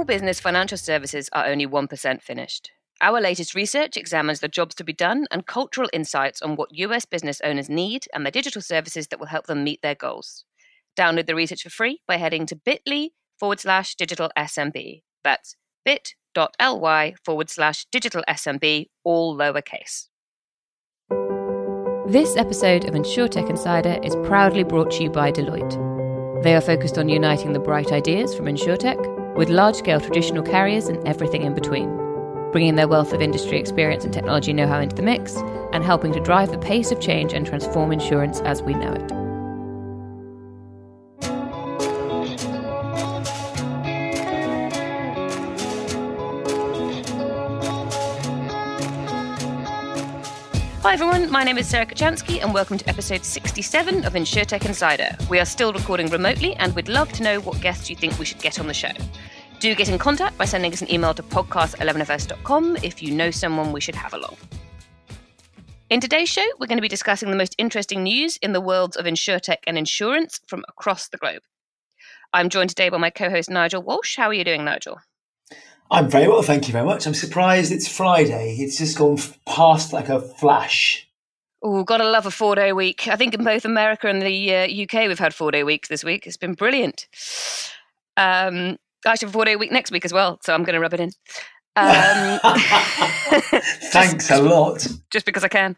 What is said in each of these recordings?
small business financial services are only 1% finished. Our latest research examines the jobs to be done and cultural insights on what US business owners need and the digital services that will help them meet their goals. Download the research for free by heading to bit.ly forward slash digital SMB. That's bit.ly forward slash digital SMB, all lowercase. This episode of InsurTech Insider is proudly brought to you by Deloitte. They are focused on uniting the bright ideas from InsurTech with large scale traditional carriers and everything in between, bringing their wealth of industry experience and technology know how into the mix and helping to drive the pace of change and transform insurance as we know it. Hi everyone, my name is Sarah Kocianski and welcome to episode 67 of InsurTech Insider. We are still recording remotely and we'd love to know what guests you think we should get on the show. Do get in contact by sending us an email to podcast11fs.com if you know someone we should have along. In today's show, we're going to be discussing the most interesting news in the worlds of insurtech and insurance from across the globe. I'm joined today by my co host Nigel Walsh. How are you doing, Nigel? I'm very well, thank you very much. I'm surprised it's Friday. It's just gone past like a flash. Oh, gotta love a four day week. I think in both America and the uh, UK, we've had four day weeks this week. It's been brilliant. Um, I should have a four day week next week as well, so I'm going to rub it in. Um, Thanks just, a lot. Just because I can.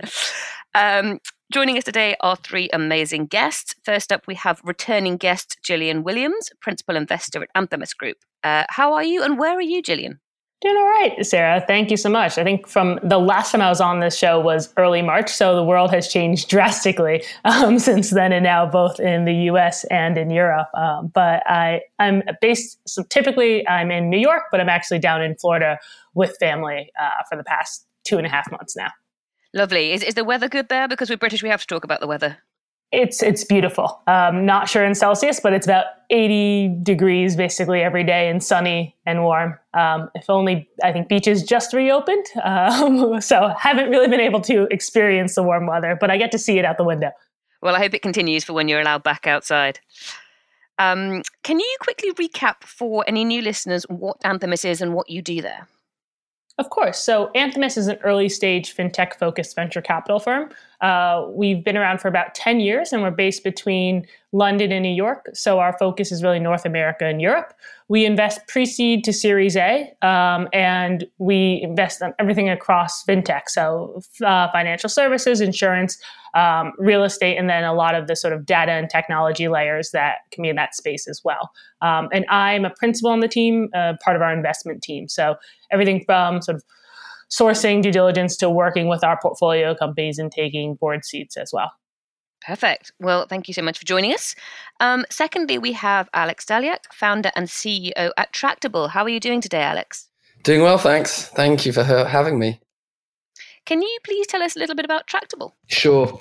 Um, joining us today are three amazing guests. First up, we have returning guest Jillian Williams, principal investor at Anthemis Group. Uh, how are you and where are you, Jillian? Doing all right, Sarah. Thank you so much. I think from the last time I was on this show was early March, so the world has changed drastically um, since then and now, both in the U.S. and in Europe. Um, but I, I'm based. So typically, I'm in New York, but I'm actually down in Florida with family uh, for the past two and a half months now. Lovely. Is is the weather good there? Because we're British, we have to talk about the weather. It's it's beautiful. Um, not sure in Celsius, but it's about 80 degrees basically every day and sunny and warm. Um, if only I think beaches just reopened, um, so haven't really been able to experience the warm weather, but I get to see it out the window. Well, I hope it continues for when you're allowed back outside. Um, can you quickly recap for any new listeners what Anthemis is and what you do there? Of course. So Anthemis is an early stage fintech focused venture capital firm. Uh, we've been around for about 10 years and we're based between London and New York. So our focus is really North America and Europe. We invest pre seed to Series A um, and we invest in everything across fintech. So uh, financial services, insurance, um, real estate, and then a lot of the sort of data and technology layers that can be in that space as well. Um, and I'm a principal on the team, uh, part of our investment team. So everything from sort of sourcing due diligence to working with our portfolio companies and taking board seats as well. Perfect. Well, thank you so much for joining us. Um, secondly, we have Alex Dalyac, founder and CEO at Tractable. How are you doing today, Alex? Doing well, thanks. Thank you for having me. Can you please tell us a little bit about Tractable? Sure.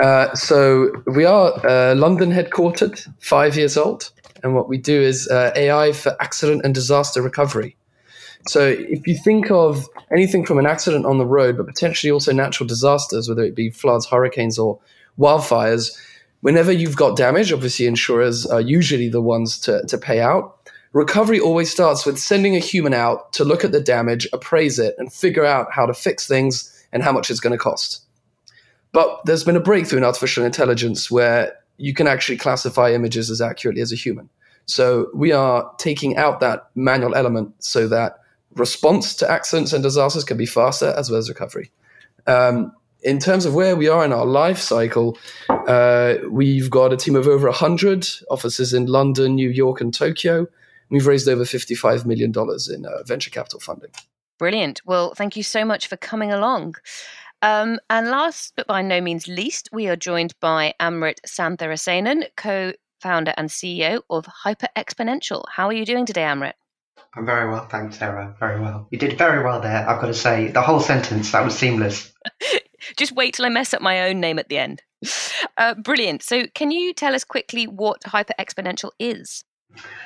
Uh, so we are uh, London headquartered, five years old, and what we do is uh, AI for accident and disaster recovery. So if you think of anything from an accident on the road, but potentially also natural disasters, whether it be floods, hurricanes, or wildfires, whenever you've got damage, obviously insurers are usually the ones to, to pay out. Recovery always starts with sending a human out to look at the damage, appraise it, and figure out how to fix things and how much it's going to cost. But there's been a breakthrough in artificial intelligence where you can actually classify images as accurately as a human. So we are taking out that manual element so that response to accidents and disasters can be faster as well as recovery. Um, in terms of where we are in our life cycle, uh, we've got a team of over 100 offices in London, New York, and Tokyo. We've raised over $55 million in uh, venture capital funding. Brilliant. Well, thank you so much for coming along. Um, and last but by no means least, we are joined by Amrit Santhirasenan, co founder and CEO of Hyperexponential. How are you doing today, Amrit? I'm very well, thanks, Sarah. Very well. You did very well there, I've got to say. The whole sentence, that was seamless. Just wait till I mess up my own name at the end. Uh, brilliant. So, can you tell us quickly what Hyperexponential is?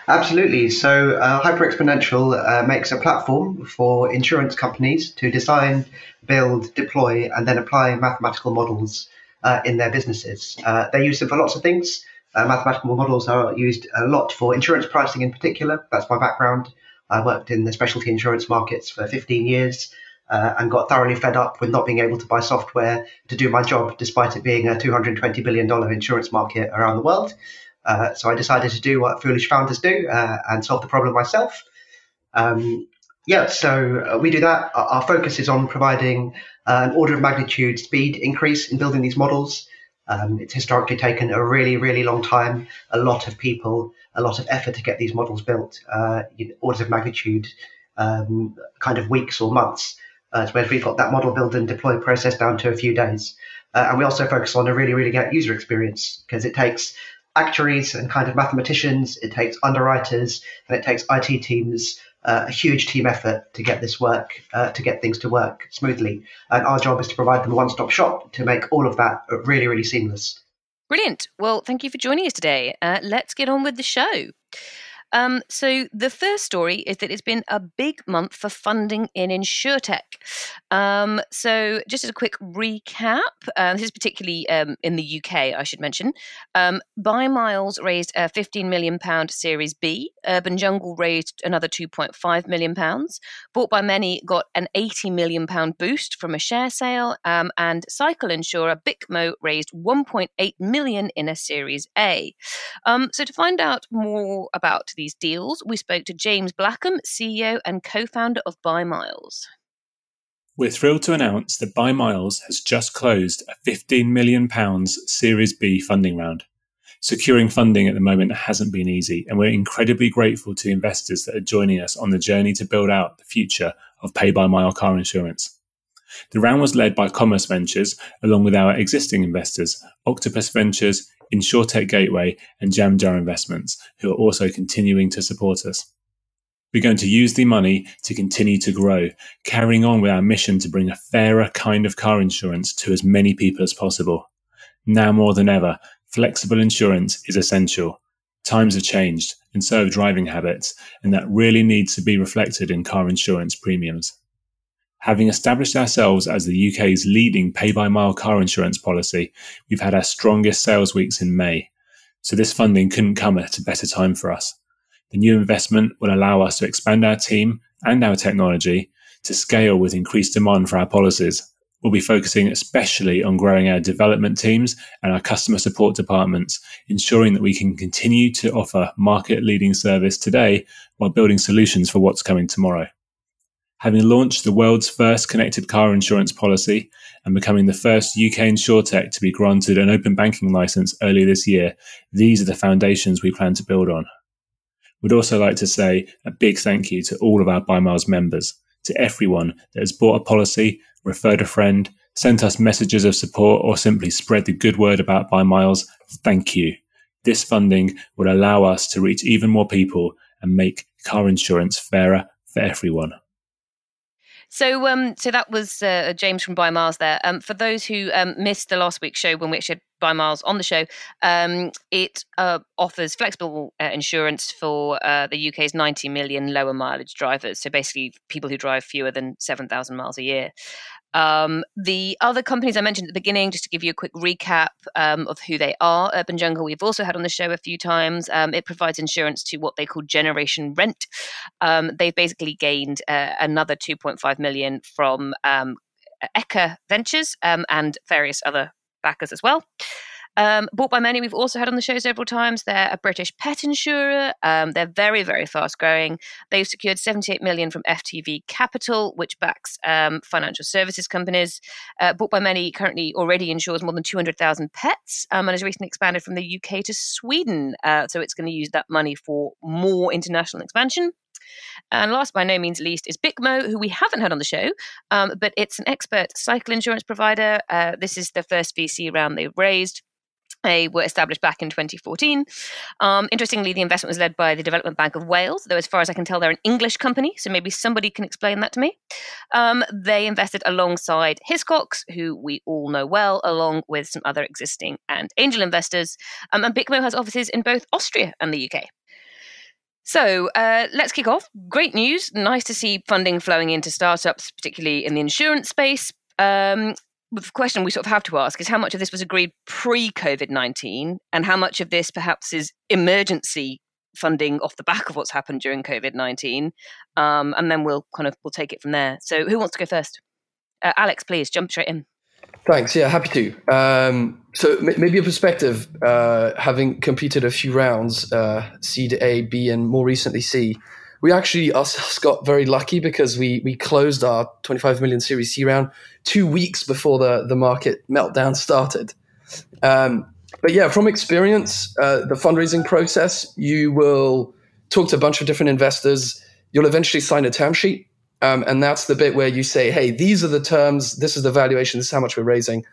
Absolutely. So, uh, Hyperexponential uh, makes a platform for insurance companies to design, build, deploy, and then apply mathematical models uh, in their businesses. Uh, they use them for lots of things. Uh, mathematical models are used a lot for insurance pricing in particular. That's my background. I worked in the specialty insurance markets for 15 years uh, and got thoroughly fed up with not being able to buy software to do my job, despite it being a $220 billion insurance market around the world. Uh, so I decided to do what foolish founders do uh, and solve the problem myself. Um, yeah, so uh, we do that. Our, focus is on providing uh, an order of magnitude speed increase in building these models. Um, it's historically taken a really, really long time, a lot of people, a lot of effort to get these models built, uh, orders of magnitude, um, kind of weeks or months. Uh, where we've got that model build and deploy process down to a few days. Uh, and we also focus on a really, really great user experience because it takes actuaries and kind of mathematicians, it takes underwriters, and it takes IT teams uh, a huge team effort to get this work, uh, to get things to work smoothly. And our job is to provide them a one stop shop to make all of that really, really seamless. Brilliant. Well, thank you for joining us today. Uh, let's get on with the show. Um, so the first story is that it's been a big month for funding in insurtech. Um, so just as a quick recap, uh, this is particularly um, in the UK, I should mention. Um, By Miles raised a 15 million pound Series B. Urban Jungle raised another 2.5 million pounds. Bought by Many got an 80 million pound boost from a share sale, um, and cycle insurer Bikmo raised 1.8 million in a Series A. Um, so to find out more about these deals, we spoke to James Blackham, CEO and co founder of By Miles. We're thrilled to announce that By Miles has just closed a £15 million Series B funding round. Securing funding at the moment hasn't been easy, and we're incredibly grateful to investors that are joining us on the journey to build out the future of pay by mile car insurance. The round was led by Commerce Ventures, along with our existing investors, Octopus Ventures, InsurTech Gateway, and Jamjar Investments, who are also continuing to support us. We're going to use the money to continue to grow, carrying on with our mission to bring a fairer kind of car insurance to as many people as possible. Now more than ever, flexible insurance is essential. Times have changed, and so have driving habits, and that really needs to be reflected in car insurance premiums. Having established ourselves as the UK's leading pay by mile car insurance policy, we've had our strongest sales weeks in May. So this funding couldn't come at a better time for us. The new investment will allow us to expand our team and our technology to scale with increased demand for our policies. We'll be focusing especially on growing our development teams and our customer support departments, ensuring that we can continue to offer market leading service today while building solutions for what's coming tomorrow. Having launched the world's first connected car insurance policy and becoming the first UK insurtech to be granted an open banking license earlier this year, these are the foundations we plan to build on. We'd also like to say a big thank you to all of our By Miles members, to everyone that has bought a policy, referred a friend, sent us messages of support, or simply spread the good word about By Miles. Thank you. This funding will allow us to reach even more people and make car insurance fairer for everyone. So, um, so that was uh, James from By Miles there. Um, for those who um, missed the last week's show when we actually had By Miles on the show, um, it uh, offers flexible uh, insurance for uh, the UK's 90 million lower mileage drivers. So basically, people who drive fewer than 7,000 miles a year. Um, the other companies I mentioned at the beginning, just to give you a quick recap um, of who they are, Urban Jungle, we've also had on the show a few times. Um, it provides insurance to what they call Generation Rent. Um, they've basically gained uh, another 2.5 million from um, Eka Ventures um, and various other backers as well. Um, bought by many, we've also had on the show several times. They're a British pet insurer. Um, they're very, very fast growing. They've secured 78 million from FTV Capital, which backs um, financial services companies. Uh, bought by many, currently already insures more than 200,000 pets um, and has recently expanded from the UK to Sweden. Uh, so it's going to use that money for more international expansion. And last by no means least is Bikmo, who we haven't had on the show, um, but it's an expert cycle insurance provider. Uh, this is the first VC round they've raised. They were established back in 2014. Um, interestingly, the investment was led by the Development Bank of Wales, though, as far as I can tell, they're an English company, so maybe somebody can explain that to me. Um, they invested alongside Hiscox, who we all know well, along with some other existing and angel investors. Um, and Bikmo has offices in both Austria and the UK. So uh, let's kick off. Great news. Nice to see funding flowing into startups, particularly in the insurance space. Um, the question we sort of have to ask is how much of this was agreed pre COVID 19 and how much of this perhaps is emergency funding off the back of what's happened during COVID nineteen, um, and then we'll kind of we'll take it from there. So, who wants to go first? Uh, Alex, please jump straight in. Thanks. Yeah, happy to. Um, so m- maybe a perspective, uh, having completed a few rounds, uh, seed A, B, and more recently C, we actually ourselves got very lucky because we we closed our 25 million Series C round two weeks before the the market meltdown started. Um, but yeah, from experience, uh, the fundraising process, you will talk to a bunch of different investors. You'll eventually sign a term sheet um, and that's the bit where you say, hey, these are the terms, this is the valuation, this is how much we're raising.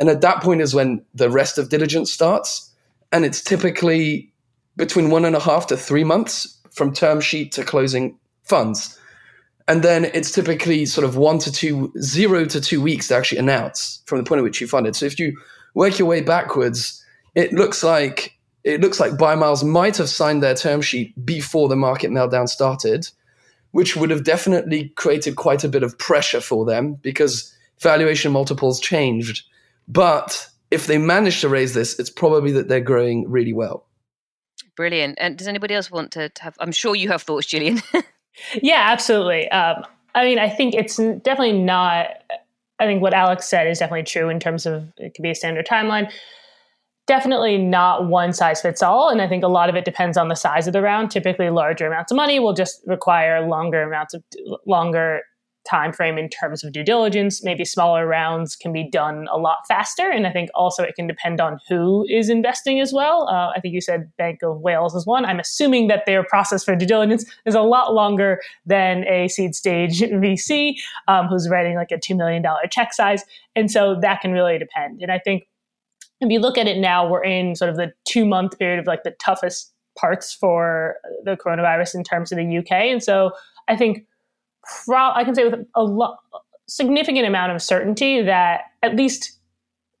And at that point is when the rest of diligence starts. And it's typically between one and a half to three months from term sheet to closing funds. And then it's typically sort of one to two, zero to two weeks to actually announce from the point at which you funded. So if you work your way backwards, it looks like it looks like Miles might have signed their term sheet before the market meltdown started which would have definitely created quite a bit of pressure for them because valuation multiples changed. But if they manage to raise this, it's probably that they're growing really well. Brilliant. And does anybody else want to have? I'm sure you have thoughts, Julian. yeah, absolutely. Um, I mean, I think it's definitely not. I think what Alex said is definitely true in terms of it could be a standard timeline definitely not one size fits all. And I think a lot of it depends on the size of the round. Typically, larger amounts of money will just require longer amounts of longer time frame in terms of due diligence. Maybe smaller rounds can be done a lot faster. And I think also it can depend on who is investing as well. Uh, I think you said Bank of Wales is one. I'm assuming that their process for due diligence is a lot longer than a seed stage VC um, who's writing like a $2 million check size. And so that can really depend. And I think if you look at it now, we're in sort of the two month period of like the toughest parts for the coronavirus in terms of the UK. And so I think pro- I can say with a lo- significant amount of certainty that at least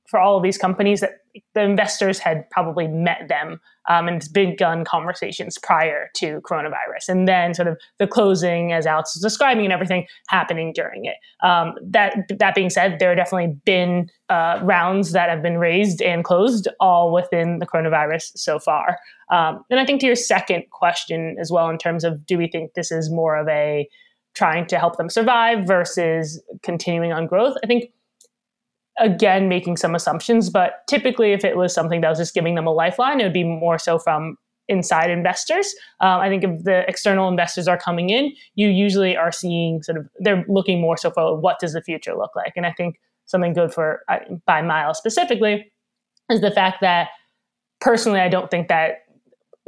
for all of these companies that the investors had probably met them um, and begun conversations prior to coronavirus, and then sort of the closing, as Alex was describing, and everything happening during it. Um, that that being said, there have definitely been uh, rounds that have been raised and closed all within the coronavirus so far. Um, and I think to your second question as well, in terms of do we think this is more of a trying to help them survive versus continuing on growth? I think again making some assumptions but typically if it was something that was just giving them a lifeline it would be more so from inside investors um, i think if the external investors are coming in you usually are seeing sort of they're looking more so for what does the future look like and i think something good for uh, by Miles specifically is the fact that personally i don't think that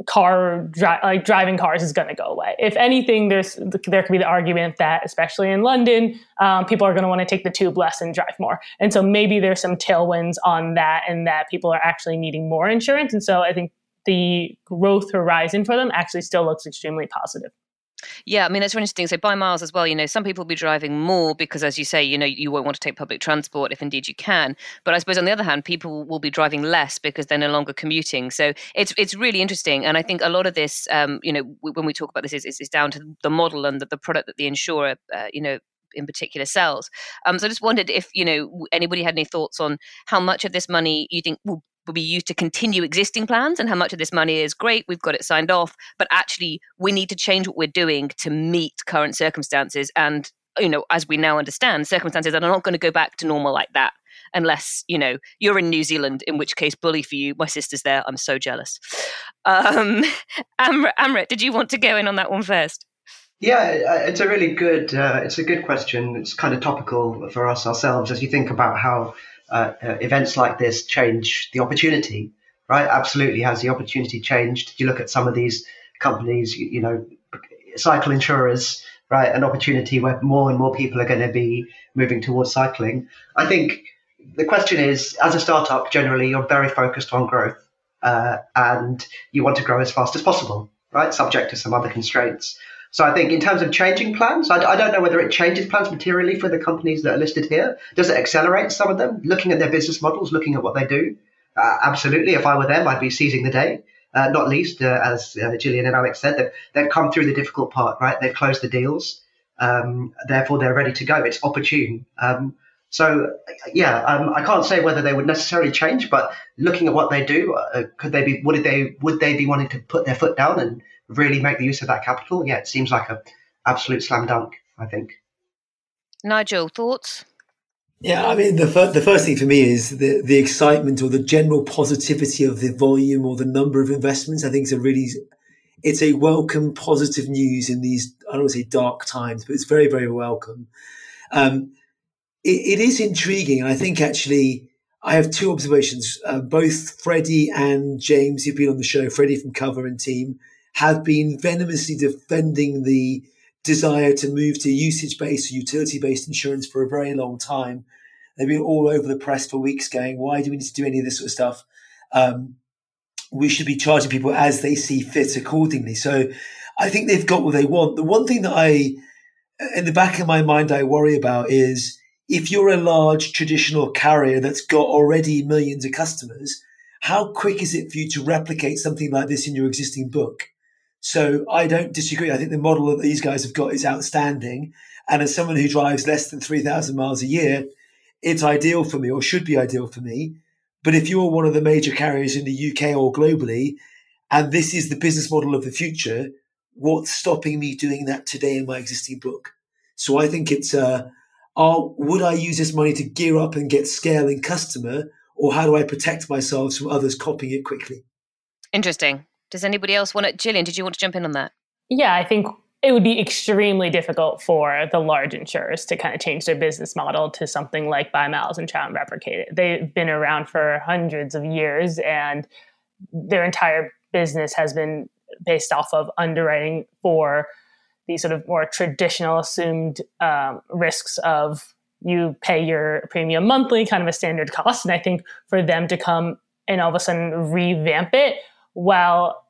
car dri- like driving cars is going to go away. If anything, there's there could be the argument that, especially in London, um, people are going to want to take the tube less and drive more, and so maybe there's some tailwinds on that, and that people are actually needing more insurance, and so I think the growth horizon for them actually still looks extremely positive. Yeah, I mean, it's really interesting. So, by miles as well, you know, some people will be driving more because, as you say, you know, you won't want to take public transport if indeed you can. But I suppose on the other hand, people will be driving less because they're no longer commuting. So, it's it's really interesting. And I think a lot of this, um, you know, when we talk about this, is, is, is down to the model and the, the product that the insurer, uh, you know, in particular sells. Um, so I just wondered if you know anybody had any thoughts on how much of this money you think will will be used to continue existing plans and how much of this money is great, we've got it signed off, but actually we need to change what we're doing to meet current circumstances. And, you know, as we now understand, circumstances that are not going to go back to normal like that unless you know you're in New Zealand, in which case, bully for you. My sister's there. I'm so jealous. Um, Amrit, Amrit, did you want to go in on that one first? Yeah, it's a really good. Uh, it's a good question. It's kind of topical for us ourselves as you think about how uh, uh, events like this change the opportunity, right? Absolutely has the opportunity changed. You look at some of these companies, you, you know, cycle insurers, right? An opportunity where more and more people are going to be moving towards cycling. I think the question is, as a startup, generally you're very focused on growth uh, and you want to grow as fast as possible, right? Subject to some other constraints. So I think in terms of changing plans, I, I, don't know whether it changes plans materially for the companies that are listed here. Does it accelerate some of them? Looking at their business models, looking at what they do, uh, absolutely. If I were them, I'd be seizing the day. Uh, not least, uh, as uh, Jillian and Alex said, they've, they've come through the difficult part, right? They've closed the deals. Um, therefore, they're ready to go. It's opportune. Um, so, yeah, um, I can't say whether they would necessarily change, but looking at what they do, uh, could they be? Would they? Would they be wanting to put their foot down and really make the use of that capital, yeah, it seems like a absolute slam dunk. I think. Nigel, thoughts? Yeah, I mean, the, fir- the first thing for me is the, the excitement or the general positivity of the volume or the number of investments. I think it's a really, it's a welcome positive news in these, I don't want to say dark times, but it's very, very welcome. Um, it, it is intriguing. And I think actually I have two observations. Uh, both Freddie and James, who've been on the show, Freddie from Cuvva and team, have been venomously defending the desire to move to usage based or utility based insurance for a very long time. They've been all over the press for weeks going, why do we need to do any of this sort of stuff? Um, we should be charging people as they see fit accordingly. So I think they've got what they want. The one thing that I, in the back of my mind, I worry about is if you're a large traditional carrier that's got already millions of customers, how quick is it for you to replicate something like this in your existing book? So I don't disagree. I think the model that these guys have got is outstanding. And as someone who drives less than 3,000 miles a year, it's ideal for me or should be ideal for me. But if you're one of the major carriers in the UK or globally, and this is the business model of the future, what's stopping me doing that today in my existing book? So I think it's, uh, are, would I use this money to gear up and get scale in customer, or how do I protect myself from others copying it quickly? Interesting. Does anybody else want it? Jillian, did you want to jump in on that? Yeah, I think it would be extremely difficult for the large insurers to kind of change their business model to something like By Miles and try and replicate it. They've been around for hundreds of years and their entire business has been based off of underwriting for these sort of more traditional assumed um, risks of you pay your premium monthly, kind of a standard cost. And I think for them to come and all of a sudden revamp it well,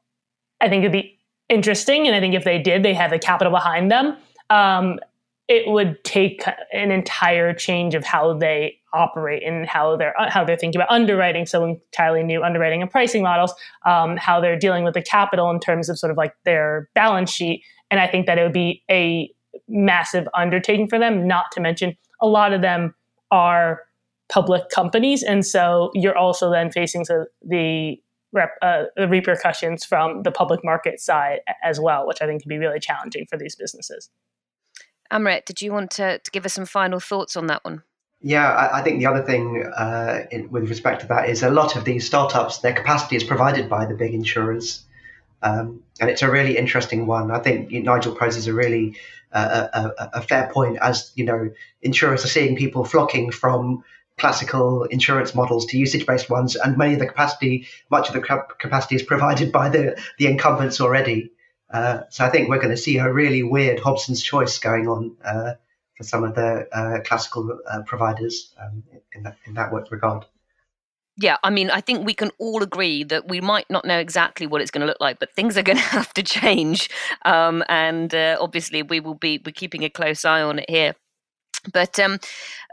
I think it'd be interesting, and I think if they did, they have the capital behind them. Um, it would take an entire change of how they operate and how they're how they're thinking about underwriting. So entirely new underwriting and pricing models, um, how they're dealing with the capital in terms of sort of like their balance sheet. And I think that it would be a massive undertaking for them. Not to mention, a lot of them are public companies, and so you're also then facing so the rep, uh, the repercussions from the public market side as well, which I think can be really challenging for these businesses. Amrit, did you want to, to give us some final thoughts on that one? Yeah, I, I think the other thing uh, in, with respect to that is a lot of these startups, their capacity is provided by the big insurers. Um, and it's a really interesting one. I think Nigel poses a really uh, a, a, fair point as you know insurers are seeing people flocking from classical insurance models to usage-based ones, and many of the capacity, much of the capacity is provided by the the incumbents already. Uh, so I think we're going to see a really weird Hobson's choice going on uh, for some of the uh, classical uh, providers um, in that in that regard. Yeah, I mean, I think we can all agree that we might not know exactly what it's going to look like, but things are going to have to change, um, and uh, obviously we will be we're keeping a close eye on it here. But um,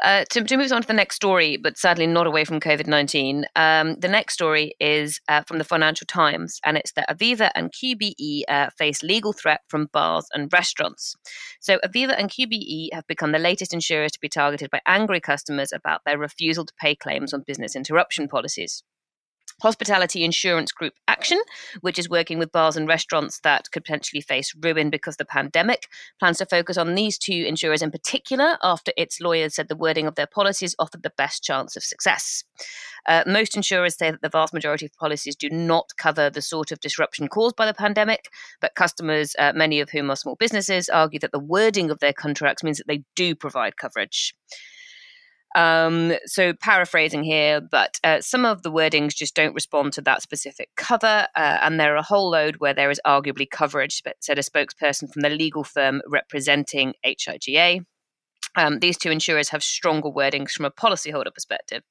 uh, to, to, move on to the next story, but sadly not away from COVID 19, um, the next story is uh, from the Financial Times, and it's that Aviva and QBE uh, face legal threat from bars and restaurants. So, Aviva and QBE have become the latest insurers to be targeted by angry customers about their refusal to pay claims on business interruption policies. Hospitality Insurance Group Action, which is working with bars and restaurants that could potentially face ruin because of the pandemic, plans to focus on these two insurers in particular after its lawyers said the wording of their policies offered the best chance of success. Uh, most insurers say that the vast majority of policies do not cover the sort of disruption caused by the pandemic, but customers, uh, many of whom are small businesses, argue that the wording of their contracts means that they do provide coverage. Um, so, paraphrasing here, but uh, some of the wordings just don't respond to that specific cover, uh, and there are a whole load where there is arguably coverage, said a spokesperson from the legal firm representing HIGA. Um, these two insurers have stronger wordings from a policyholder perspective.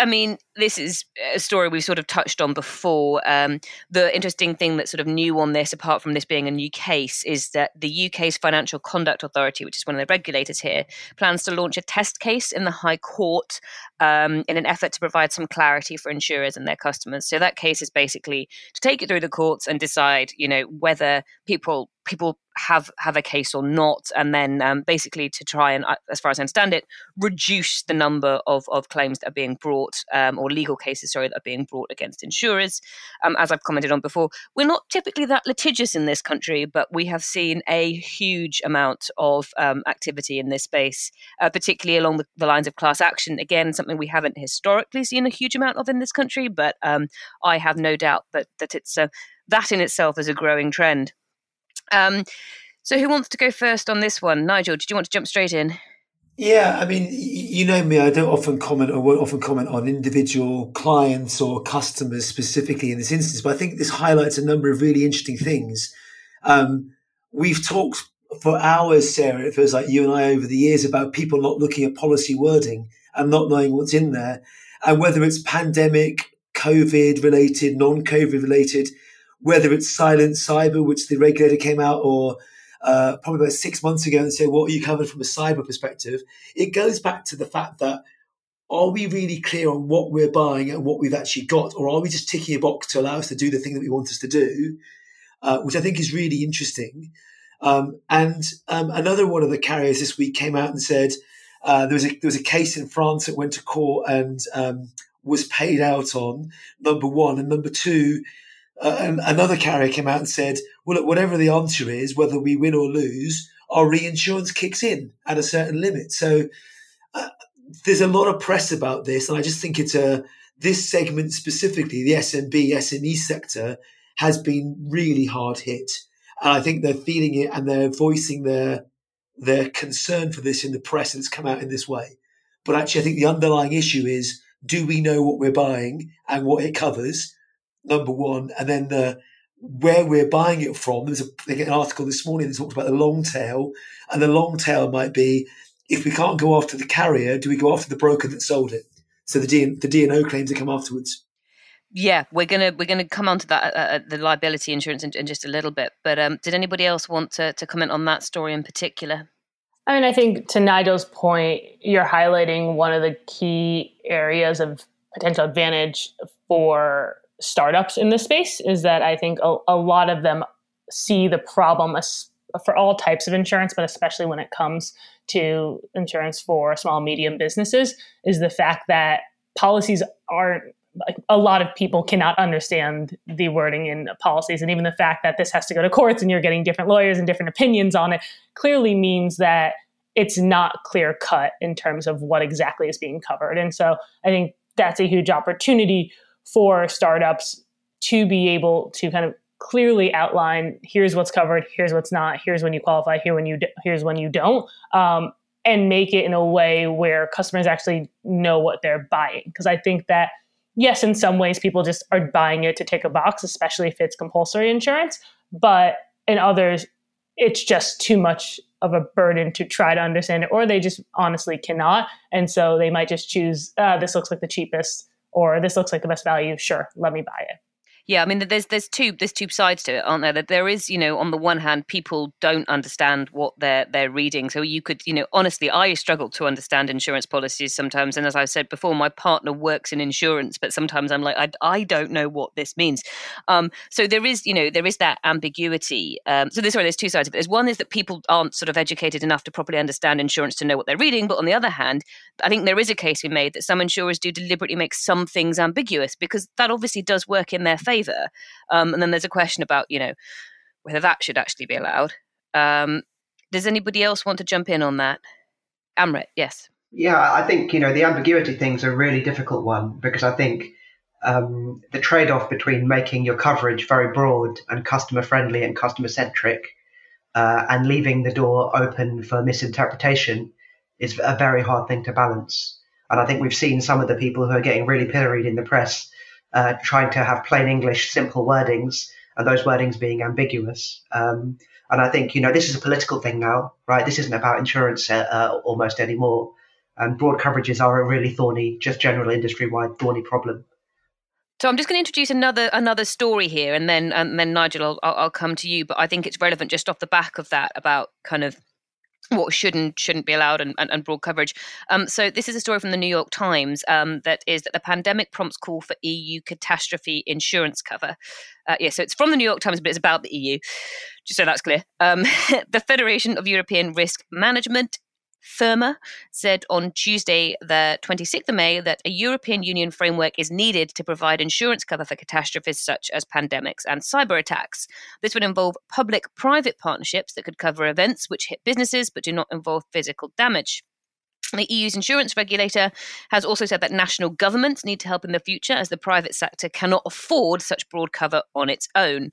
I mean, this is a story we've sort of touched on before. Um, the interesting thing that's sort of new on this, apart from this being a new case, is that the UK's Financial Conduct Authority, which is one of the regulators here, plans to launch a test case in the High Court um, in an effort to provide some clarity for insurers and their customers. So that case is basically to take it through the courts and decide, you know, whether people people have have a case or not, and then um, basically to try and, uh, as far as I understand it, reduce the number of, of claims that are being brought um, or legal cases, sorry, that are being brought against insurers. Um, as I've commented on before, we're not typically that litigious in this country, but we have seen a huge amount of um, activity in this space, uh, particularly along the, the, lines of class action. Again, something we haven't historically seen a huge amount of in this country, but um, I have no doubt that that it's uh, that in itself is a growing trend. Um, so, who wants to go first on this one? Nigel, did you want to jump straight in? Yeah, I mean, you know me, I don't often comment or won't often comment on individual clients or customers specifically in this instance, but I think this highlights a number of really interesting things. Um, we've talked for hours, Sarah, it feels like you and I over the years about people not looking at policy wording and not knowing what's in there. And whether it's pandemic, COVID related, non COVID related, whether it's silent cyber, which the regulator came out or uh, probably about six months ago and said, what are you covered from a cyber perspective? It goes back to the fact that are we really clear on what we're buying and what we've actually got, or are we just ticking a box to allow us to do the thing that we want us to do, uh, which I think is really interesting. Um, and um, another one of the carriers this week came out and said uh, there was a there was a case in France that went to court and um, was paid out on number one, and number two, uh, another carrier came out and said, well, look, whatever the answer is, whether we win or lose, our reinsurance kicks in at a certain limit. So uh, there's a lot of press about this, and I just think it's a this segment specifically, the SMB SME sector, has been really hard hit, and I think they're feeling it and they're voicing their their concern for this in the press, and it's come out in this way. But actually, I think the underlying issue is: do we know what we're buying and what it covers? Number one, and then the where we're buying it from. There's a, an article this morning that talked about the long tail, and the long tail might be if we can't go after the carrier, do we go after the broker that sold it? So the D, the D&O claims that come afterwards. Yeah, we're gonna we're gonna come on to that uh, uh, the liability insurance in, in, just a little bit. But um, did anybody else want to, to comment on that story in particular? I mean, I think to Nigel's point, you're highlighting one of the key areas of potential advantage for startups in this space is that I think a, a lot of them see the problem as, for all types of insurance, but especially when it comes to insurance for small medium businesses, is the fact that policies aren't like a lot of people cannot understand the wording in policies. And even the fact that this has to go to courts and you're getting different lawyers and different opinions on it clearly means that it's not clear cut in terms of what exactly is being covered. And so i think that's a huge opportunity for startups to be able to kind of clearly outline here's what's covered here's what's not here's when you qualify here when you here's when you don't um, and make it in a way where customers actually know what they're buying. Because i think that yes in some ways people just are buying it to take a box especially if it's compulsory insurance but in others it's just too much of a burden to try to understand it or they just honestly cannot and so they might just choose uh, this looks like the cheapest or this looks like the best value. Sure, let me buy it. Yeah, I mean, there's there's two there's two sides to it, aren't there? That there is, you know, on the one hand, people don't understand what they're they're reading. So you could, you know, honestly, I struggle to understand insurance policies sometimes. And as I said before, my partner works in insurance, but sometimes I'm like, I, I don't know what this means. Um, so there is, you know, there is that ambiguity. Um, so there's sorry, there's two sides of it. There's one is that people aren't sort of educated enough to properly understand insurance to know what they're reading. But on the other hand, I think there is a case be made that some insurers do deliberately make some things ambiguous because that obviously does work in their favor favour. Um, and then there's a question about, you know, whether that should actually be allowed. Um, does anybody else want to jump in on that? Amrit, yes. Yeah, I think, you know, the ambiguity thing's a really difficult one because I think um, the trade off between making your coverage very broad and customer friendly and customer centric uh, and leaving the door open for misinterpretation is a very hard thing to balance. And I think we've seen some of the people who are getting really pilloried in the press uh, trying to have plain English, simple wordings, and those wordings being ambiguous. Um, and I think you know this is a political thing now, right? This isn't about insurance uh, uh, almost anymore. And broad coverages are a really thorny, just general industry-wide thorny problem. So I'm just going to introduce another another story here, and then and then Nigel, I'll, I'll come to you. But I think it's relevant just off the back of that about kind of what should and shouldn't be allowed and, and, and broad coverage. Um, so this is a story from the New York Times um, that is that the pandemic prompts call for EU catastrophe insurance cover. Uh, yeah, so it's from the New York Times, but it's about the EU, just so that's clear. Um, the Federation of European Risk Management FERMA said on Tuesday, the 26th of May, that a European Union framework is needed to provide insurance cover for catastrophes such as pandemics and cyber attacks. This would involve public private partnerships that could cover events which hit businesses but do not involve physical damage. The EU's insurance regulator has also said that national governments need to help in the future as the private sector cannot afford such broad cover on its own.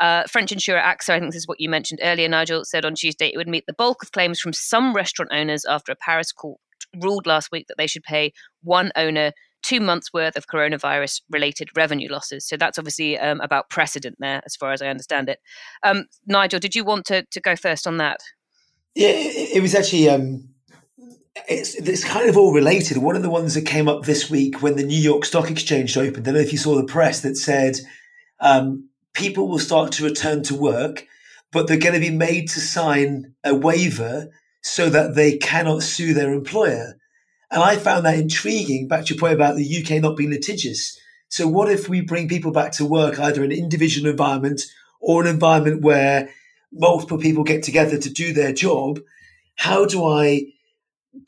Uh, French insurer AXA, I think this is what you mentioned earlier, Nigel, said on Tuesday it would meet the bulk of claims from some restaurant owners after a Paris court ruled last week that they should pay one owner two months worth of coronavirus related revenue losses. So that's obviously um, about precedent there, as far as I understand it. Um, Nigel, did you want to, to go first on that? Yeah, it, was actually um, it's it's kind of all related. One of the ones that came up this week when the New York Stock Exchange opened. I don't know if you saw the press that said um, people will start to return to work, but they're going to be made to sign a waiver so that they cannot sue their employer. And I found that intriguing. Back to your point about the UK not being litigious. So what if we bring people back to work either in an individual environment or an environment where multiple people get together to do their job? How do I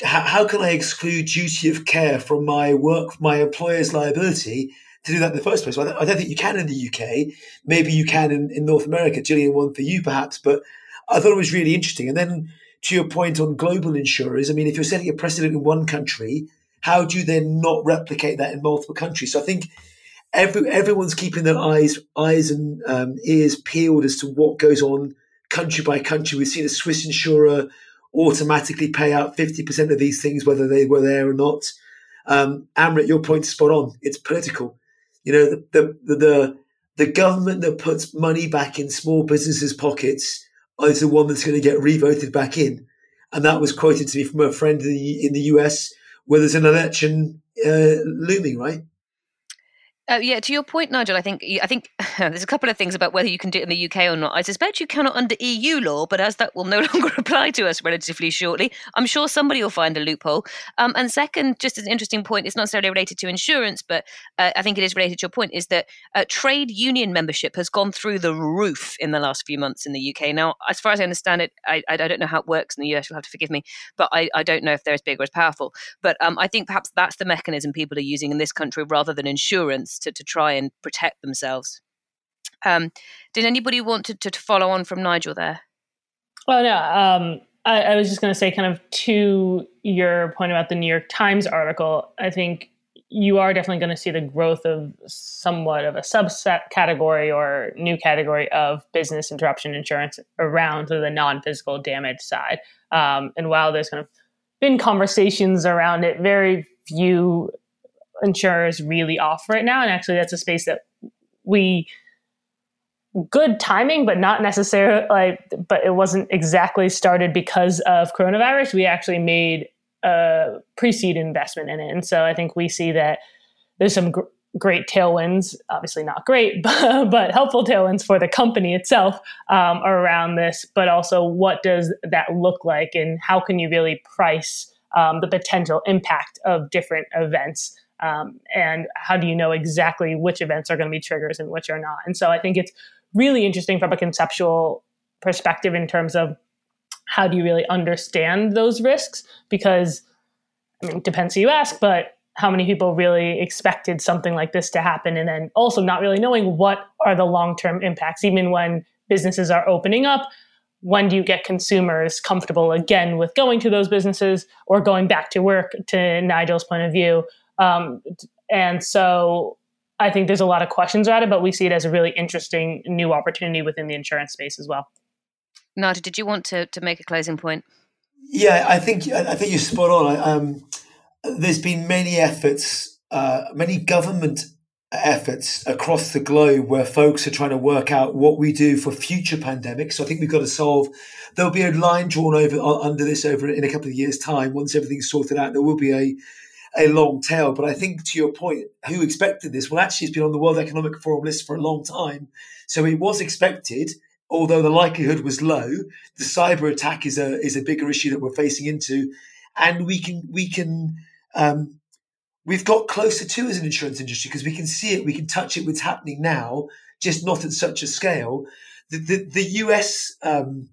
how, how can I exclude duty of care from my work, my employer's liability to do that in the first place? Well, I don't think you can in the UK. Maybe you can in, in North America. Jillian, one for you perhaps, but I thought it was really interesting. And then to your point on global insurers, I mean, if you're setting a precedent in one country, how do you then not replicate that in multiple countries? So I think every, everyone's keeping their eyes eyes and um, ears peeled as to what goes on country by country. We've seen a Swiss insurer automatically pay out 50% of these things, whether they were there or not. Um, Amrit, your point is spot on. It's political. You know, the, the, the, the government that puts money back in small businesses' pockets is the one that's going to get revoted back in. And that was quoted to me from a friend in the, in the US where there's an election uh, looming, right? Uh, yeah, to your point, Nigel, I think I think there's a couple of things about whether you can do it in the UK or not. I suspect you cannot under EU law, but as that will no longer apply to us relatively shortly, I'm sure somebody will find a loophole. Um, and second, just as an interesting point, it's not necessarily related to insurance, but uh, I think it is related to your point, is that uh, trade union membership has gone through the roof in the last few months in the UK. Now, as far as I understand it, I, I don't know how it works in the US. You'll have to forgive me, but I, I don't know if they're as big or as powerful. But um, I think perhaps that's the mechanism people are using in this country rather than insurance to, to try and protect themselves. Um, did anybody want to, to, follow on from Nigel there? Well, no. Um, I, I was just going to say, kind of to your point about the New York Times article, I think you are definitely going to see the growth of somewhat of a subset category or new category of business interruption insurance around the non-physical damage side. Um, and while there's kind of been conversations around it, very few insurers really offer right now. And actually, that's a space that we good timing, but not necessarily like, but it wasn't exactly started because of coronavirus. We actually made a pre-seed investment in it, and so I think we see that there's some gr- great tailwinds. Obviously, not great, but, but helpful tailwinds for the company itself um, around this. But also, what does that look like, and how can you really price um, the potential impact of different events? Um, and how do you know exactly which events are going to be triggers and which are not? And so I think it's really interesting from a conceptual perspective in terms of how do you really understand those risks? Because I mean, it depends who you ask, but how many people really expected something like this to happen? And then also not really knowing what are the long term impacts, even when businesses are opening up. When do you get consumers comfortable again with going to those businesses or going back to work, to Nigel's point of view? Um, and so I think there's a lot of questions about it, but we see it as a really interesting new opportunity within the insurance space as well. Nada, did you want to, to make a closing point? Yeah, I think I think you're spot on. Um, there's been many efforts, uh, many government efforts across the globe where folks are trying to work out what we do for future pandemics. So I think we've got to solve. There'll be a line drawn over under this over in a couple of years' time once everything's sorted out. There will be a a long tail. But I think to your point, who expected this? Well, actually, it's been on the World Economic Forum list for a long time. So it was expected. although the likelihood was low, the cyber attack is a is a bigger issue that we're facing into, and we can we can um, we've got closer to as an insurance industry because we can see it, we can touch it, what's happening now, just not at such a scale. The the, the US um,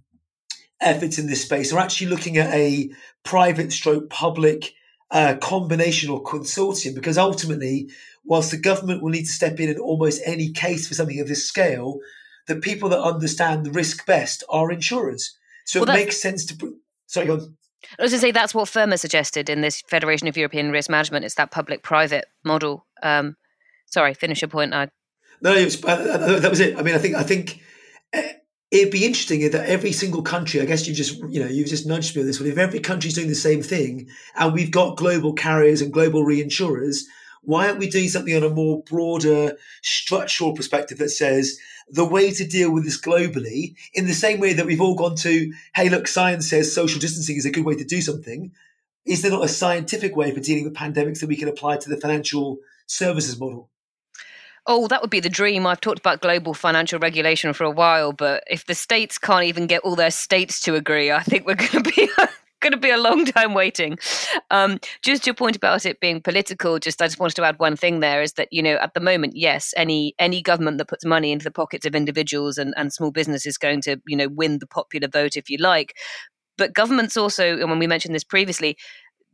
efforts in this space are actually looking at a private stroke public uh, combination or consortium because ultimately, whilst the government will need to step in in almost any case for something of this scale, the people that understand the risk best are insurers. So well, it makes sense to. Sorry, go on. I was going to say that's what FERMA suggested in this Federation of European Risk Management. It's that public-private model. Um, sorry, finish your point. I... No, was, uh, that was it. I mean, I think I think eh, it'd be interesting that every single country. I guess you just you know you've just nudged me on this one. If every country's doing the same thing, and we've got global carriers and global reinsurers, why aren't we doing something on a more broader structural perspective that says the way to deal with this globally, in the same way that we've all gone to, hey, look, science says social distancing is a good way to do something. Is there not a scientific way for dealing with pandemics that we can apply to the financial services model? Oh, that would be the dream. I've talked about global financial regulation for a while, but if the states can't even get all their states to agree, I think we're going to be going to be a long time waiting. Um, just your point about it being political, just I just wanted to add one thing there is that you know at the moment, yes, any any government that puts money into the pockets of individuals and, and small business is going to you know win the popular vote if you like. But governments also, and when we mentioned this previously,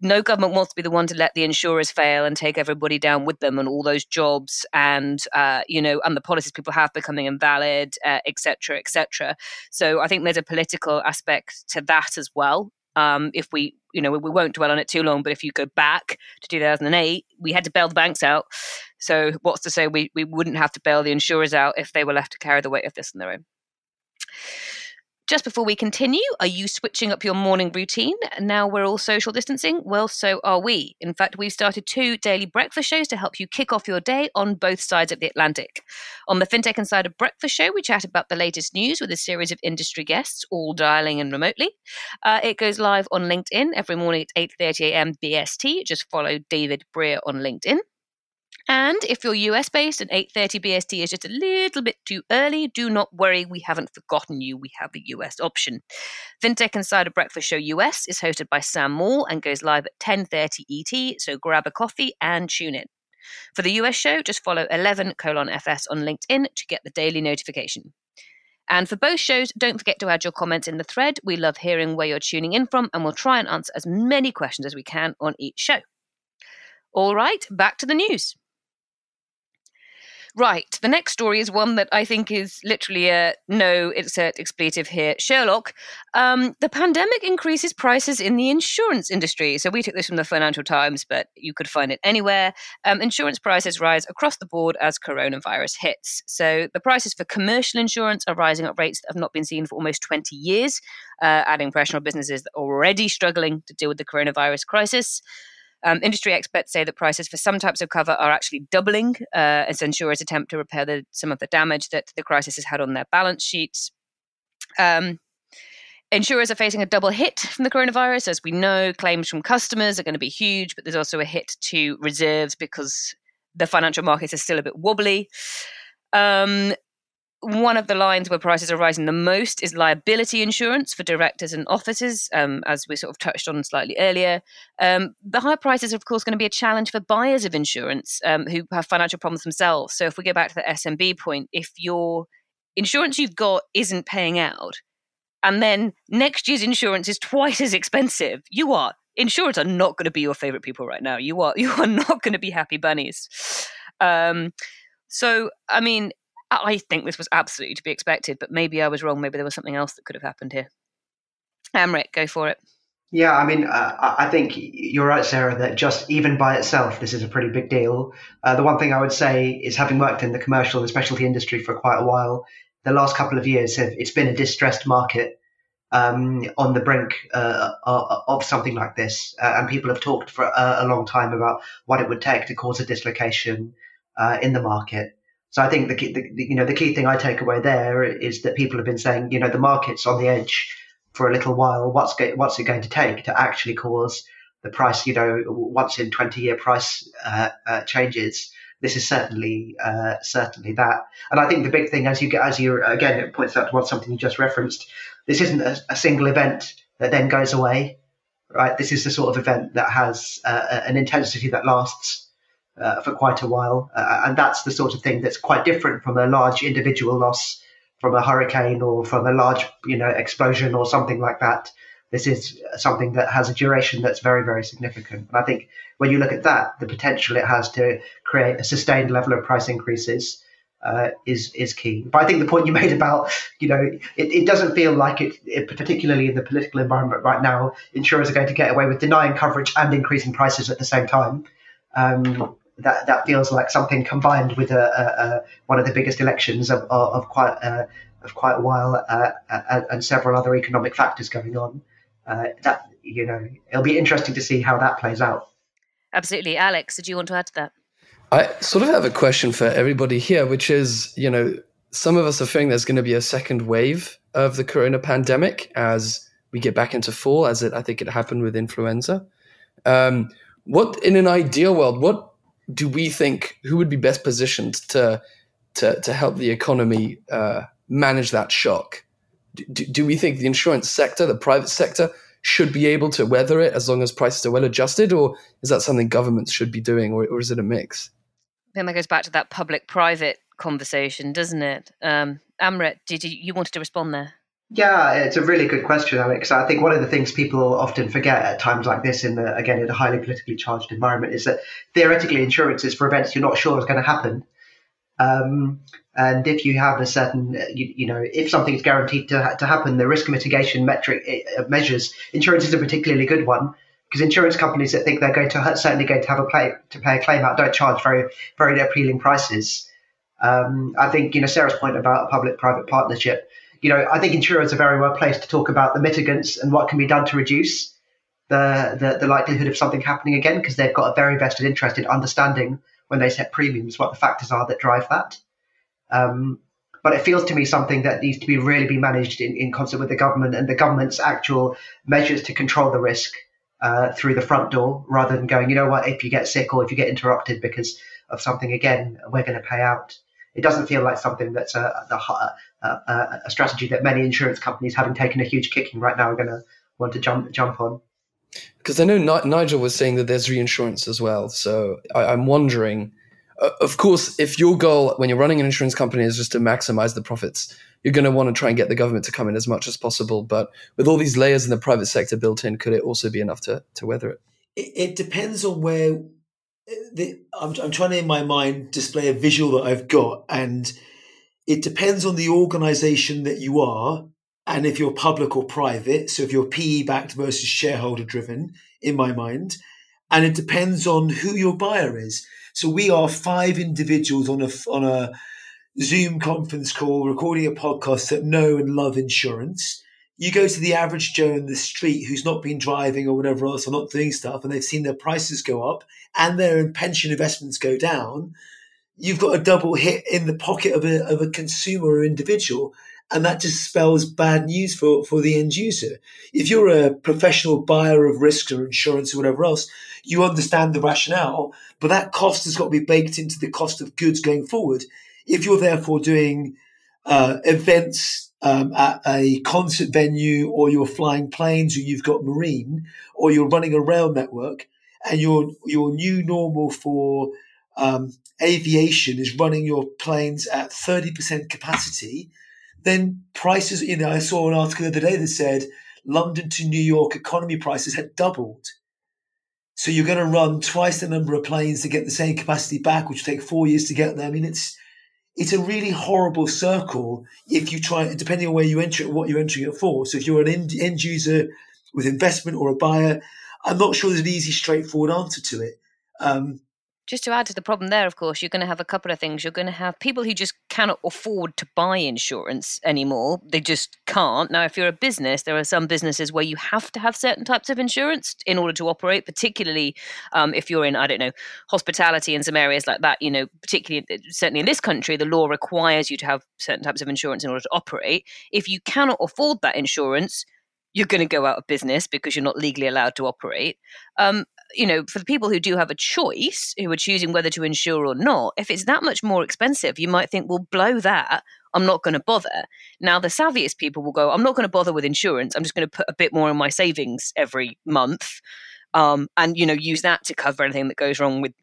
no government wants to be the one to let the insurers fail and take everybody down with them and all those jobs and uh, you know and the policies people have becoming invalid etc uh, etc et so i think there's a political aspect to that as well um, if we, you know, we, won't dwell on it too long, but if you go back to 2008, we had to bail the banks out. So what's to say we, we wouldn't have to bail the insurers out if they were left to carry the weight of this on their own? Just before we continue, are you switching up your morning routine? Now we're all social distancing? Well, so are we. In fact, we've started two daily breakfast shows to help you kick off your day on both sides of the Atlantic. On the FinTech Insider Breakfast Show, we chat about the latest news with a series of industry guests, all dialing in remotely. Uh, it goes live on LinkedIn every morning at 8.30 a.m. BST. Just follow David Brear on LinkedIn. And if you're US based and 8:30 BST is just a little bit too early, do not worry, we haven't forgotten you. We have a US option. FinTech Insider Breakfast Show US is hosted by Sam Maule and goes live at 10:30 ET, so grab a coffee and tune in. For the US show, just follow 11 colon FS on LinkedIn to get the daily notification. And for both shows, don't forget to add your comments in the thread. We love hearing where you're tuning in from, and we'll try and answer as many questions as we can on each show. All right, back to the news. Right. The next story is one that I think is literally a no insert expletive here. Sherlock. Um, the pandemic increases prices in the insurance industry. So we took this from the Financial Times, but you could find it anywhere. Um, insurance prices rise across the board as coronavirus hits. So the prices for commercial insurance are rising at rates that have not been seen for almost 20 years, uh, adding pressure on businesses already struggling to deal with the coronavirus crisis. Um, industry experts say that prices for some types of cover are actually doubling uh, as insurers attempt to repair the, some of the damage that the crisis has had on their balance sheets. Um, insurers are facing a double hit from the coronavirus. As we know, claims from customers are going to be huge, but there's also a hit to reserves because the financial markets are still a bit wobbly. Um, one of the lines where prices are rising the most is liability insurance for directors and officers, um, as we sort of touched on slightly earlier. Um, the high prices are, of course, going to be a challenge for buyers of insurance um, who have financial problems themselves. So, if we go back to the SMB point, if your insurance you've got isn't paying out, and then next year's insurance is twice as expensive, you are insurers are not going to be your favorite people right now. You are you are not going to be happy bunnies. Um, so, I mean, I think this was absolutely to be expected, but maybe I was wrong. Maybe there was something else that could have happened here. Amrit, go for it. Yeah, I mean, uh, I think you're right, Sarah, that just even by itself, this is a pretty big deal. Uh, the one thing I would say is having worked in the commercial and specialty industry for quite a while, the last couple of years, have, it's been a distressed market um, on the brink uh, of something like this. Uh, and people have talked for a, long time about what it would take to cause a dislocation uh, in the market. So I think the, key, the, you know the key thing I take away there is that people have been saying you know the market's on the edge for a little while. What's go, what's it going to take to actually cause the price you know once in twenty year price uh, uh, changes this is certainly uh, certainly that. And I think the big thing, as you get, as you again, it points out towards something you just referenced. This isn't a, a single event that then goes away, right? This is the sort of event that has uh, an intensity that lasts. Uh, for quite a while, uh, and that's the sort of thing that's quite different from a large individual loss from a hurricane or from a large, you know, explosion or something like that. This is something that has a duration that's very, very significant. And I think when you look at that, the potential it has to create a sustained level of price increases uh, is is key. But I think the point you made about, you know, it, it doesn't feel like it, it, particularly in the political environment right now, insurers are going to get away with denying coverage and increasing prices at the same time. Um, that that feels like something combined with a, a, a one of the biggest elections of, of, of quite uh, of quite a while uh, and, and, several other economic factors going on. Uh, that you know, it'll be interesting to see how that plays out. Absolutely, Alex. Did you want to add to that? I sort of have a question for everybody here, which is, you know, some of us are fearing there's going to be a second wave of the corona pandemic as we get back into fall, as it I think it happened with influenza. Um, what in an ideal world, what do we think who would be best positioned to to to help the economy uh, manage that shock? Do, do we think the insurance sector, the private sector, should be able to weather it as long as prices are well adjusted, or is that something governments should be doing, or, or is it a mix? Then that goes back to that public-private conversation, doesn't it? Um, Amrit, did you, you wanted to respond there? Yeah, it's a really good question, Alex. I think one of the things people often forget at times like this, in the, again in a highly politically charged environment, is that theoretically insurance is for events you're not sure is going to happen. Um, and if you have a certain, you, you, know, if something is guaranteed to, to happen, the risk mitigation metric uh, measures, insurance is a particularly good one because insurance companies that think they're going to certainly going to have a play to pay a claim out don't charge very very appealing prices. Um, I think you know Sarah's point about public-private partnership you know, I think insurers are very well placed to talk about the mitigants and what can be done to reduce the, the, the likelihood of something happening again because they've got a very vested interest in understanding when they set premiums what the factors are that drive that. Um, but it feels to me something that needs to be really be managed in, in concert with the government and the government's actual measures to control the risk uh, through the front door rather than going, you know what, if you get sick or if you get interrupted because of something again, we're going to pay out. It doesn't feel like something that's a, a, a, a strategy that many insurance companies, having taken a huge kicking right now, are going to want to jump jump on. Because I know Nigel was saying that there's reinsurance as well. So I, am wondering, uh, of course, if your goal when you're running an insurance company is just to maximize the profits, you're going to want to try and get the government to come in as much as possible. But with all these layers in the private sector built in, could it also be enough to, to weather it? It, it depends on where. Uh, the, I'm, I'm trying to, in my mind, display a visual that I've got. And it depends on the organization that you are and if you're public or private. So if you're PE backed versus shareholder driven, in my mind, and it depends on who your buyer is. So we are five individuals on a on a Zoom conference call recording a podcast that know and love insurance. You go to the average Joe in the street who's not been driving or whatever else or not doing stuff, and they've seen their prices go up and their pension investments go down you've got a double hit in the pocket of a, of a consumer or individual. And that just spells bad news for, for the end user. If you're a professional buyer of risks or insurance or whatever else, you understand the rationale, but that cost has got to be baked into the cost of goods going forward. If you're therefore doing uh, events um, at a concert venue, or you're flying planes, or you've got marine, or you're running a rail network, and your your new normal for um, aviation is running your planes at 30% capacity, then prices, you know, I saw an article the other day that said London to New York economy prices had doubled. So you're going to run twice the number of planes to get the same capacity back, which will take four years to get there. I mean, it's it's a really horrible circle if you try, depending on where you enter it, what you're entering it for. So if you're an end, user with investment or a buyer, I'm not sure there's an easy, straightforward answer to it. Um, just to add to the problem there, of course, you're going to have a couple of things. You're going to have people who just cannot afford to buy insurance anymore. They just can't. Now, if you're a business, there are some businesses where you have to have certain types of insurance in order to operate, particularly um, if you're in, I don't know, hospitality and some areas like that. You know, particularly, uh, certainly in this country, the law requires you to have certain types of insurance in order to operate. If you cannot afford that insurance, you're going to go out of business because you're not legally allowed to operate. Um, you know, for the people who do have a choice, who are choosing whether to insure or not, if it's that much more expensive, you might think, well, blow that. I'm not going to bother. Now, the savviest people will go, I'm not going to bother with insurance. I'm just going to put a bit more in my savings every month um, and, you know, use that to cover anything that goes wrong with,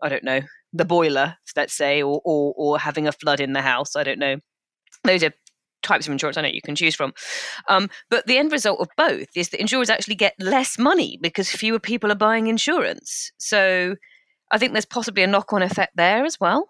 I don't know, the boiler, let's say, or, or, or having a flood in the house. I don't know. Those are types of insurance I know you can choose from. Um, but the end result of both is that insurers actually get less money because fewer people are buying insurance. So I think there's possibly a knock on effect there as well.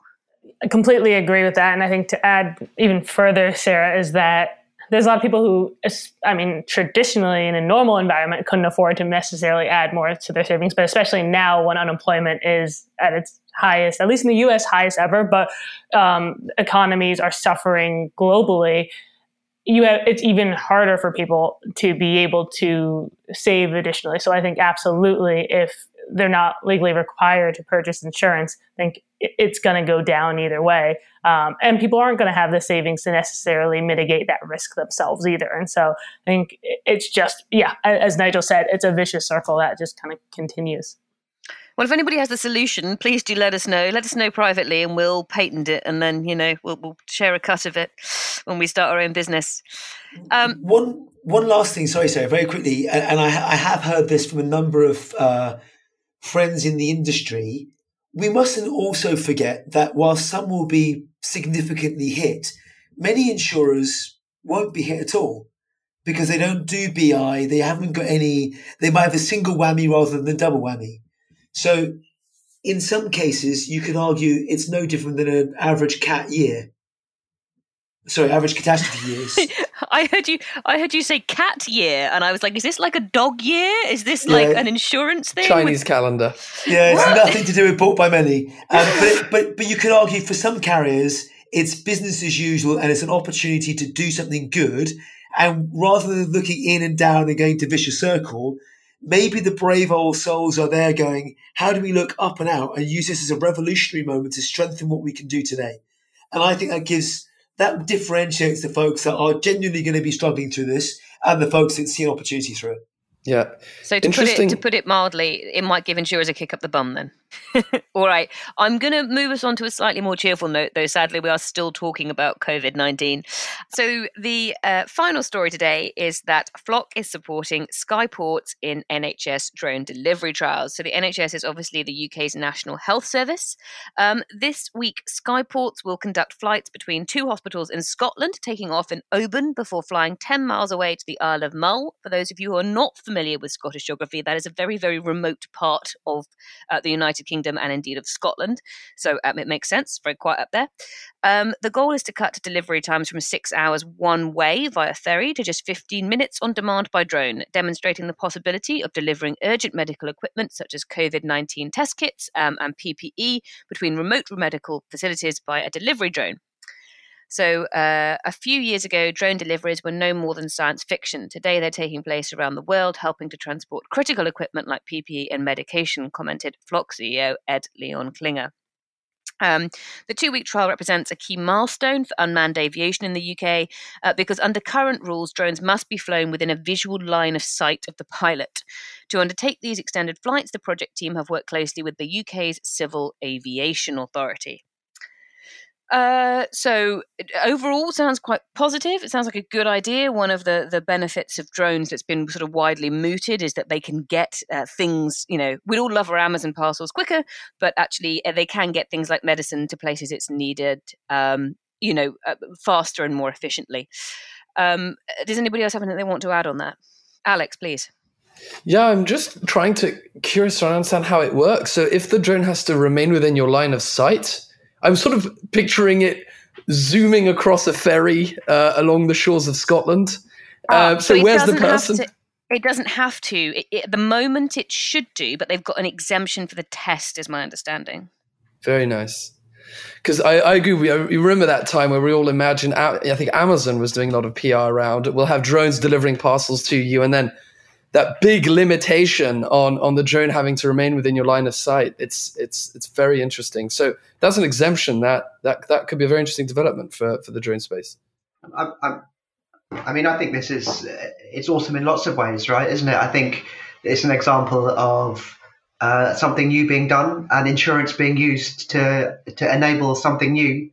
I completely agree with that. And I think to add even further, Sarah, is that there's a lot of people who, I mean, traditionally in a normal environment couldn't afford to necessarily add more to their savings, but especially now when unemployment is at its highest, at least in the US, highest ever, but um, economies are suffering globally. You have, it's even harder for people to be able to save additionally. So I think absolutely, if they're not legally required to purchase insurance, I think it's going to go down either way. Um, and people aren't going to have the savings to necessarily mitigate that risk themselves either. And so I think it's just, yeah, as Nigel said, it's a vicious circle that just kind of continues. Well, if anybody has the solution, please do let us know. Let us know privately, and we'll patent it, and then you know we'll, we'll share a cut of it when we start our own business. Um, one one last thing, sorry, sorry, very quickly, and, and I, I, have heard this from a number of uh, friends in the industry. We mustn't also forget that while some will be significantly hit, many insurers won't be hit at all because they don't do BI. They haven't got any. They might have a single whammy rather than a double whammy. So in some cases, you could argue it's no different than an average cat year. Sorry, average catastrophe years. I heard you. I heard you say cat year, and I was like, "Is this like a dog year? Is this like yeah. an insurance thing?" Chinese calendar. Yeah, it's nothing to do with Bought By Many. Um, but, but but you could argue for some carriers, it's business as usual, and it's an opportunity to do something good. And rather than looking in and down and going to vicious circle, maybe the brave old souls are there going, how do we look up and out and use this as a revolutionary moment to strengthen what we can do today? And I think that gives, that differentiates the folks that are genuinely going to be struggling through this and the folks that see an opportunity through it. Yeah. So to put it to put it mildly, it might give insurers a kick up the bum then. All right. I'm going to move us on to a slightly more cheerful note, though. Sadly, we are still talking about COVID 19. So, the uh, final story today is that Flock is supporting Skyports in NHS drone delivery trials. So, the NHS is obviously the UK's national health service. Um, this week, Skyports will conduct flights between two hospitals in Scotland, taking off in Oban before flying 10 miles away to the Isle of Mull. For those of you who are not familiar with Scottish geography, that is a very, very remote part of uh, the United Kingdom and indeed of Scotland. So um, it makes sense, very quiet up there. Um, the goal is to cut delivery times from six hours one way via ferry to just 15 minutes on demand by drone, demonstrating the possibility of delivering urgent medical equipment such as COVID 19 test kits um, and PPE between remote medical facilities by a delivery drone. So, uh, a few years ago, drone deliveries were no more than science fiction. Today, they're taking place around the world, helping to transport critical equipment like PPE and medication, commented Flock CEO Ed Leon Klinger. Um, the two week trial represents a key milestone for unmanned aviation in the UK uh, because, under current rules, drones must be flown within a visual line of sight of the pilot. To undertake these extended flights, the project team have worked closely with the UK's Civil Aviation Authority. Uh, so overall, sounds quite positive. It sounds like a good idea. One of the the benefits of drones that's been sort of widely mooted is that they can get uh, things. You know, we'd all love our Amazon parcels quicker, but actually, uh, they can get things like medicine to places it's needed. Um, you know, uh, faster and more efficiently. Um, does anybody else have anything they want to add on that? Alex, please. Yeah, I'm just trying to curious to understand how it works. So, if the drone has to remain within your line of sight I'm sort of picturing it zooming across a ferry uh, along the shores of Scotland. Uh, so, so where's the person? To, it doesn't have to. It, it, at the moment, it should do, but they've got an exemption for the test, is my understanding. Very nice. Because I, I agree. We, I remember that time where we all imagined. I think Amazon was doing a lot of PR around. We'll have drones delivering parcels to you, and then that big limitation on on the drone having to remain within your line of sight. It's it's it's very interesting. So that's an exemption that that that could be a very interesting development for for the drone space. I, I, I mean, I think this is it's awesome in lots of ways, right? Isn't it? I think it's an example of uh, something new being done and insurance being used to to enable something new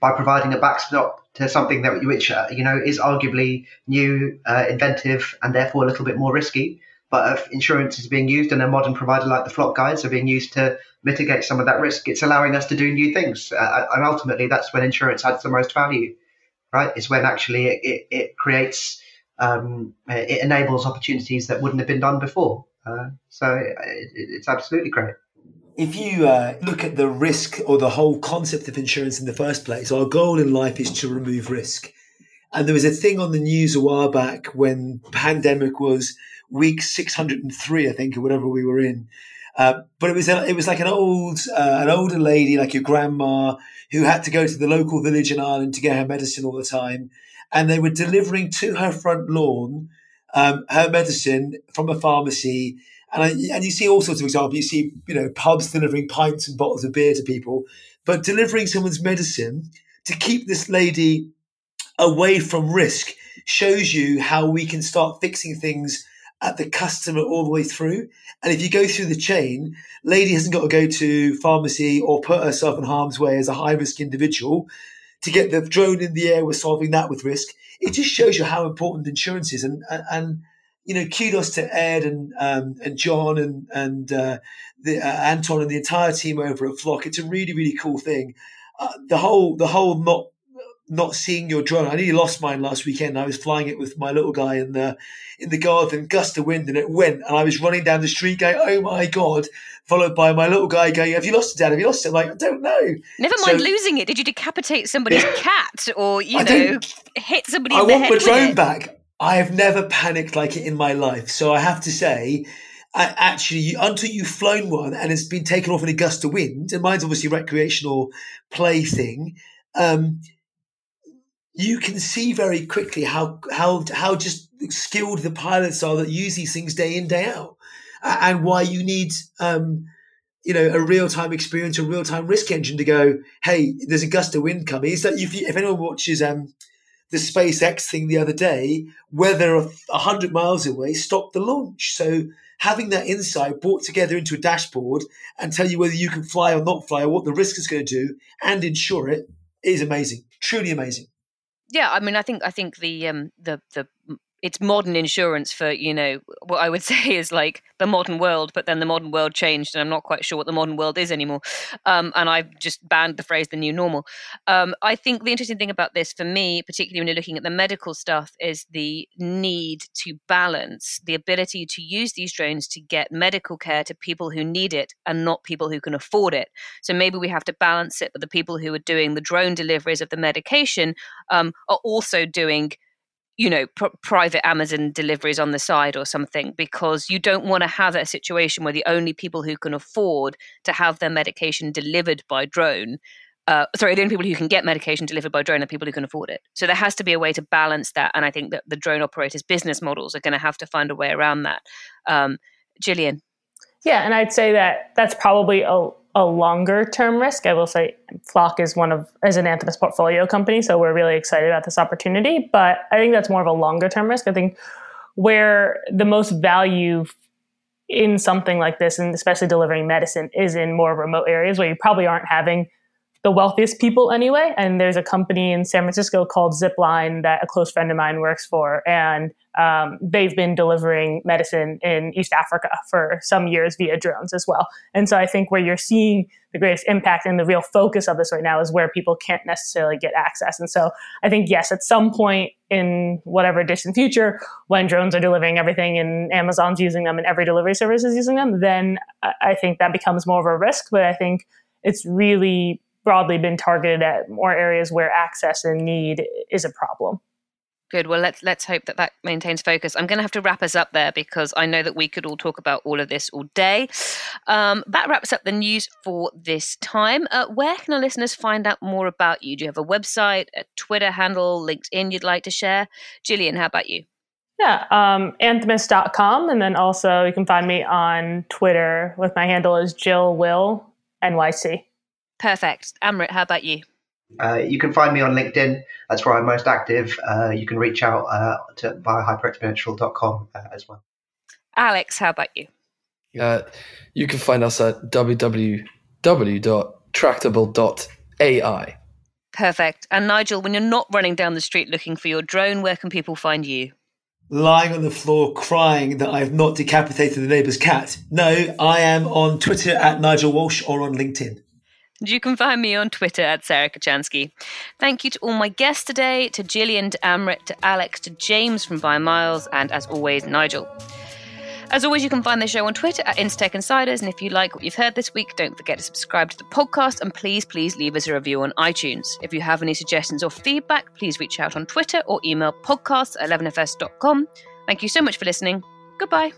by providing a backstop to something that which uh, you know is arguably new, uh, inventive, and therefore a little bit more risky. But if insurance is being used and a modern provider like the Flock guides are being used to mitigate some of that risk, it's allowing us to do new things. Uh, and ultimately, that's when insurance adds the most value, right? It's when actually it, it, it creates, um, it enables opportunities that wouldn't have been done before. Uh, so it, it's absolutely great if you uh, look at the risk or the whole concept of insurance in the first place, our goal in life is to remove risk. And there was a thing on the news a while back when pandemic was week 603, I think, or whatever we were in. Uh, but it was a, it was like an old uh, an older lady, like your grandma, who had to go to the local village in Ireland to get her medicine all the time, and they were delivering to her front lawn um, her medicine from a pharmacy and I, and you see all sorts of examples. You see, you know, pubs delivering pints and bottles of beer to people, but delivering someone's medicine to keep this lady away from risk shows you how we can start fixing things at the customer all the way through. And if you go through the chain, lady hasn't got to go to pharmacy or put herself in harm's way as a high risk individual to get the drone in the air. We're solving that with risk. It just shows you how important insurance is. And, and, and you know, kudos to Ed and um, and John and and uh, the, uh, Anton and the entire team over at Flock. It's a really really cool thing. Uh, the whole the whole not not seeing your drone. I nearly lost mine last weekend. I was flying it with my little guy in the in the garden, gust of wind, and it went. And I was running down the street going, "Oh my god!" Followed by my little guy going, "Have you lost it, Dad? Have you lost it?" I'm like, I don't know. Never mind so, losing it. Did you decapitate somebody's cat or you know hit somebody? I want my drone back. I have never panicked like it in my life. So I have to say, actually, until you've flown one and it's been taken off in a gust of wind, and mine's obviously recreational play thing, um, you can see very quickly how how how just skilled the pilots are that use these things day in day out, and why you need. Um, you know, a real time experience, a real time risk engine to go, hey, there's a gust of wind coming. Is that if, you, if anyone watches um, the SpaceX thing the other day, where they're a hundred miles away, stop the launch. So having that insight brought together into a dashboard and tell you whether you can fly or not fly or what the risk is going to do and insure it is amazing, truly amazing. Yeah, I mean, I think I think the um, the the it's modern insurance for you know what I would say is like the modern world, but then the modern world changed, and I'm not quite sure what the modern world is anymore. Um, and I've just banned the phrase "the new normal." Um, I think the interesting thing about this, for me, particularly when you're looking at the medical stuff, is the need to balance the ability to use these drones to get medical care to people who need it and not people who can afford it. So maybe we have to balance it, but the people who are doing the drone deliveries of the medication um, are also doing you know pr- private amazon deliveries on the side or something because you don't want to have a situation where the only people who can afford to have their medication delivered by drone uh, sorry, the only people who can get medication delivered by drone are people who can afford it. So there has to be a way to balance that, and I think that the drone operators' business models are going to have to find a way around that. Um, Jillian, yeah, and I'd say that that's probably a a longer term risk. I will say Flock is one of as an Anthemis portfolio company, so we're really excited about this opportunity. But I think that's more of a longer term risk. I think where the most value in something like this, and especially delivering medicine, is in more remote areas where you probably aren't having the wealthiest people anyway. And there's a company in San Francisco called Zipline that a close friend of mine works for, and um, they've been delivering medicine in East Africa for some years via drones as well. And so I think where you're seeing the greatest impact and the real focus of this right now is where people can't necessarily get access. And so I think, yes, at some point in whatever distant future, when drones are delivering everything and Amazon's using them and every delivery service is using them, then I think that becomes more of a risk. But I think it's really broadly been targeted at more areas where access and need is a problem. Good. Well, let's let's hope that that maintains focus. I'm going to have to wrap us up there because I know that we could all talk about all of this all day. Um, that wraps up the news for this time. Uh, where can our listeners find out more about you? Do you have a website, a Twitter handle, LinkedIn you'd like to share? Jillian, how about you? Yeah, um, anthemis.com. And then also you can find me on Twitter with my handle is Jill Will NYC. Perfect. Amrit, how about you? Uh, you can find me on LinkedIn. That's where I'm most active. Uh, you can reach out uh, to via hyperexponential.com uh, as well. Alex, how about you? Uh, you can find us at www.tractable.ai. Perfect. And Nigel, when you're not running down the street looking for your drone, where can people find you? Lying on the floor crying that I have not decapitated the neighbour's cat. No, I am on Twitter at Nigel Walsh or on LinkedIn. You can find me on Twitter at Sarah Kocianski. Thank you to all my guests today, to Jillian, to Amrit, to Alex, to James from By Miles, and as always, Nigel. As always, you can find the show on Twitter at Insurtech Insiders. And if you like what you've heard this week, don't forget to subscribe to the podcast and please, please leave us a review on iTunes. If you have any suggestions or feedback, please reach out on Twitter or email podcasts at 11fs.com. Thank you so much for listening. Goodbye.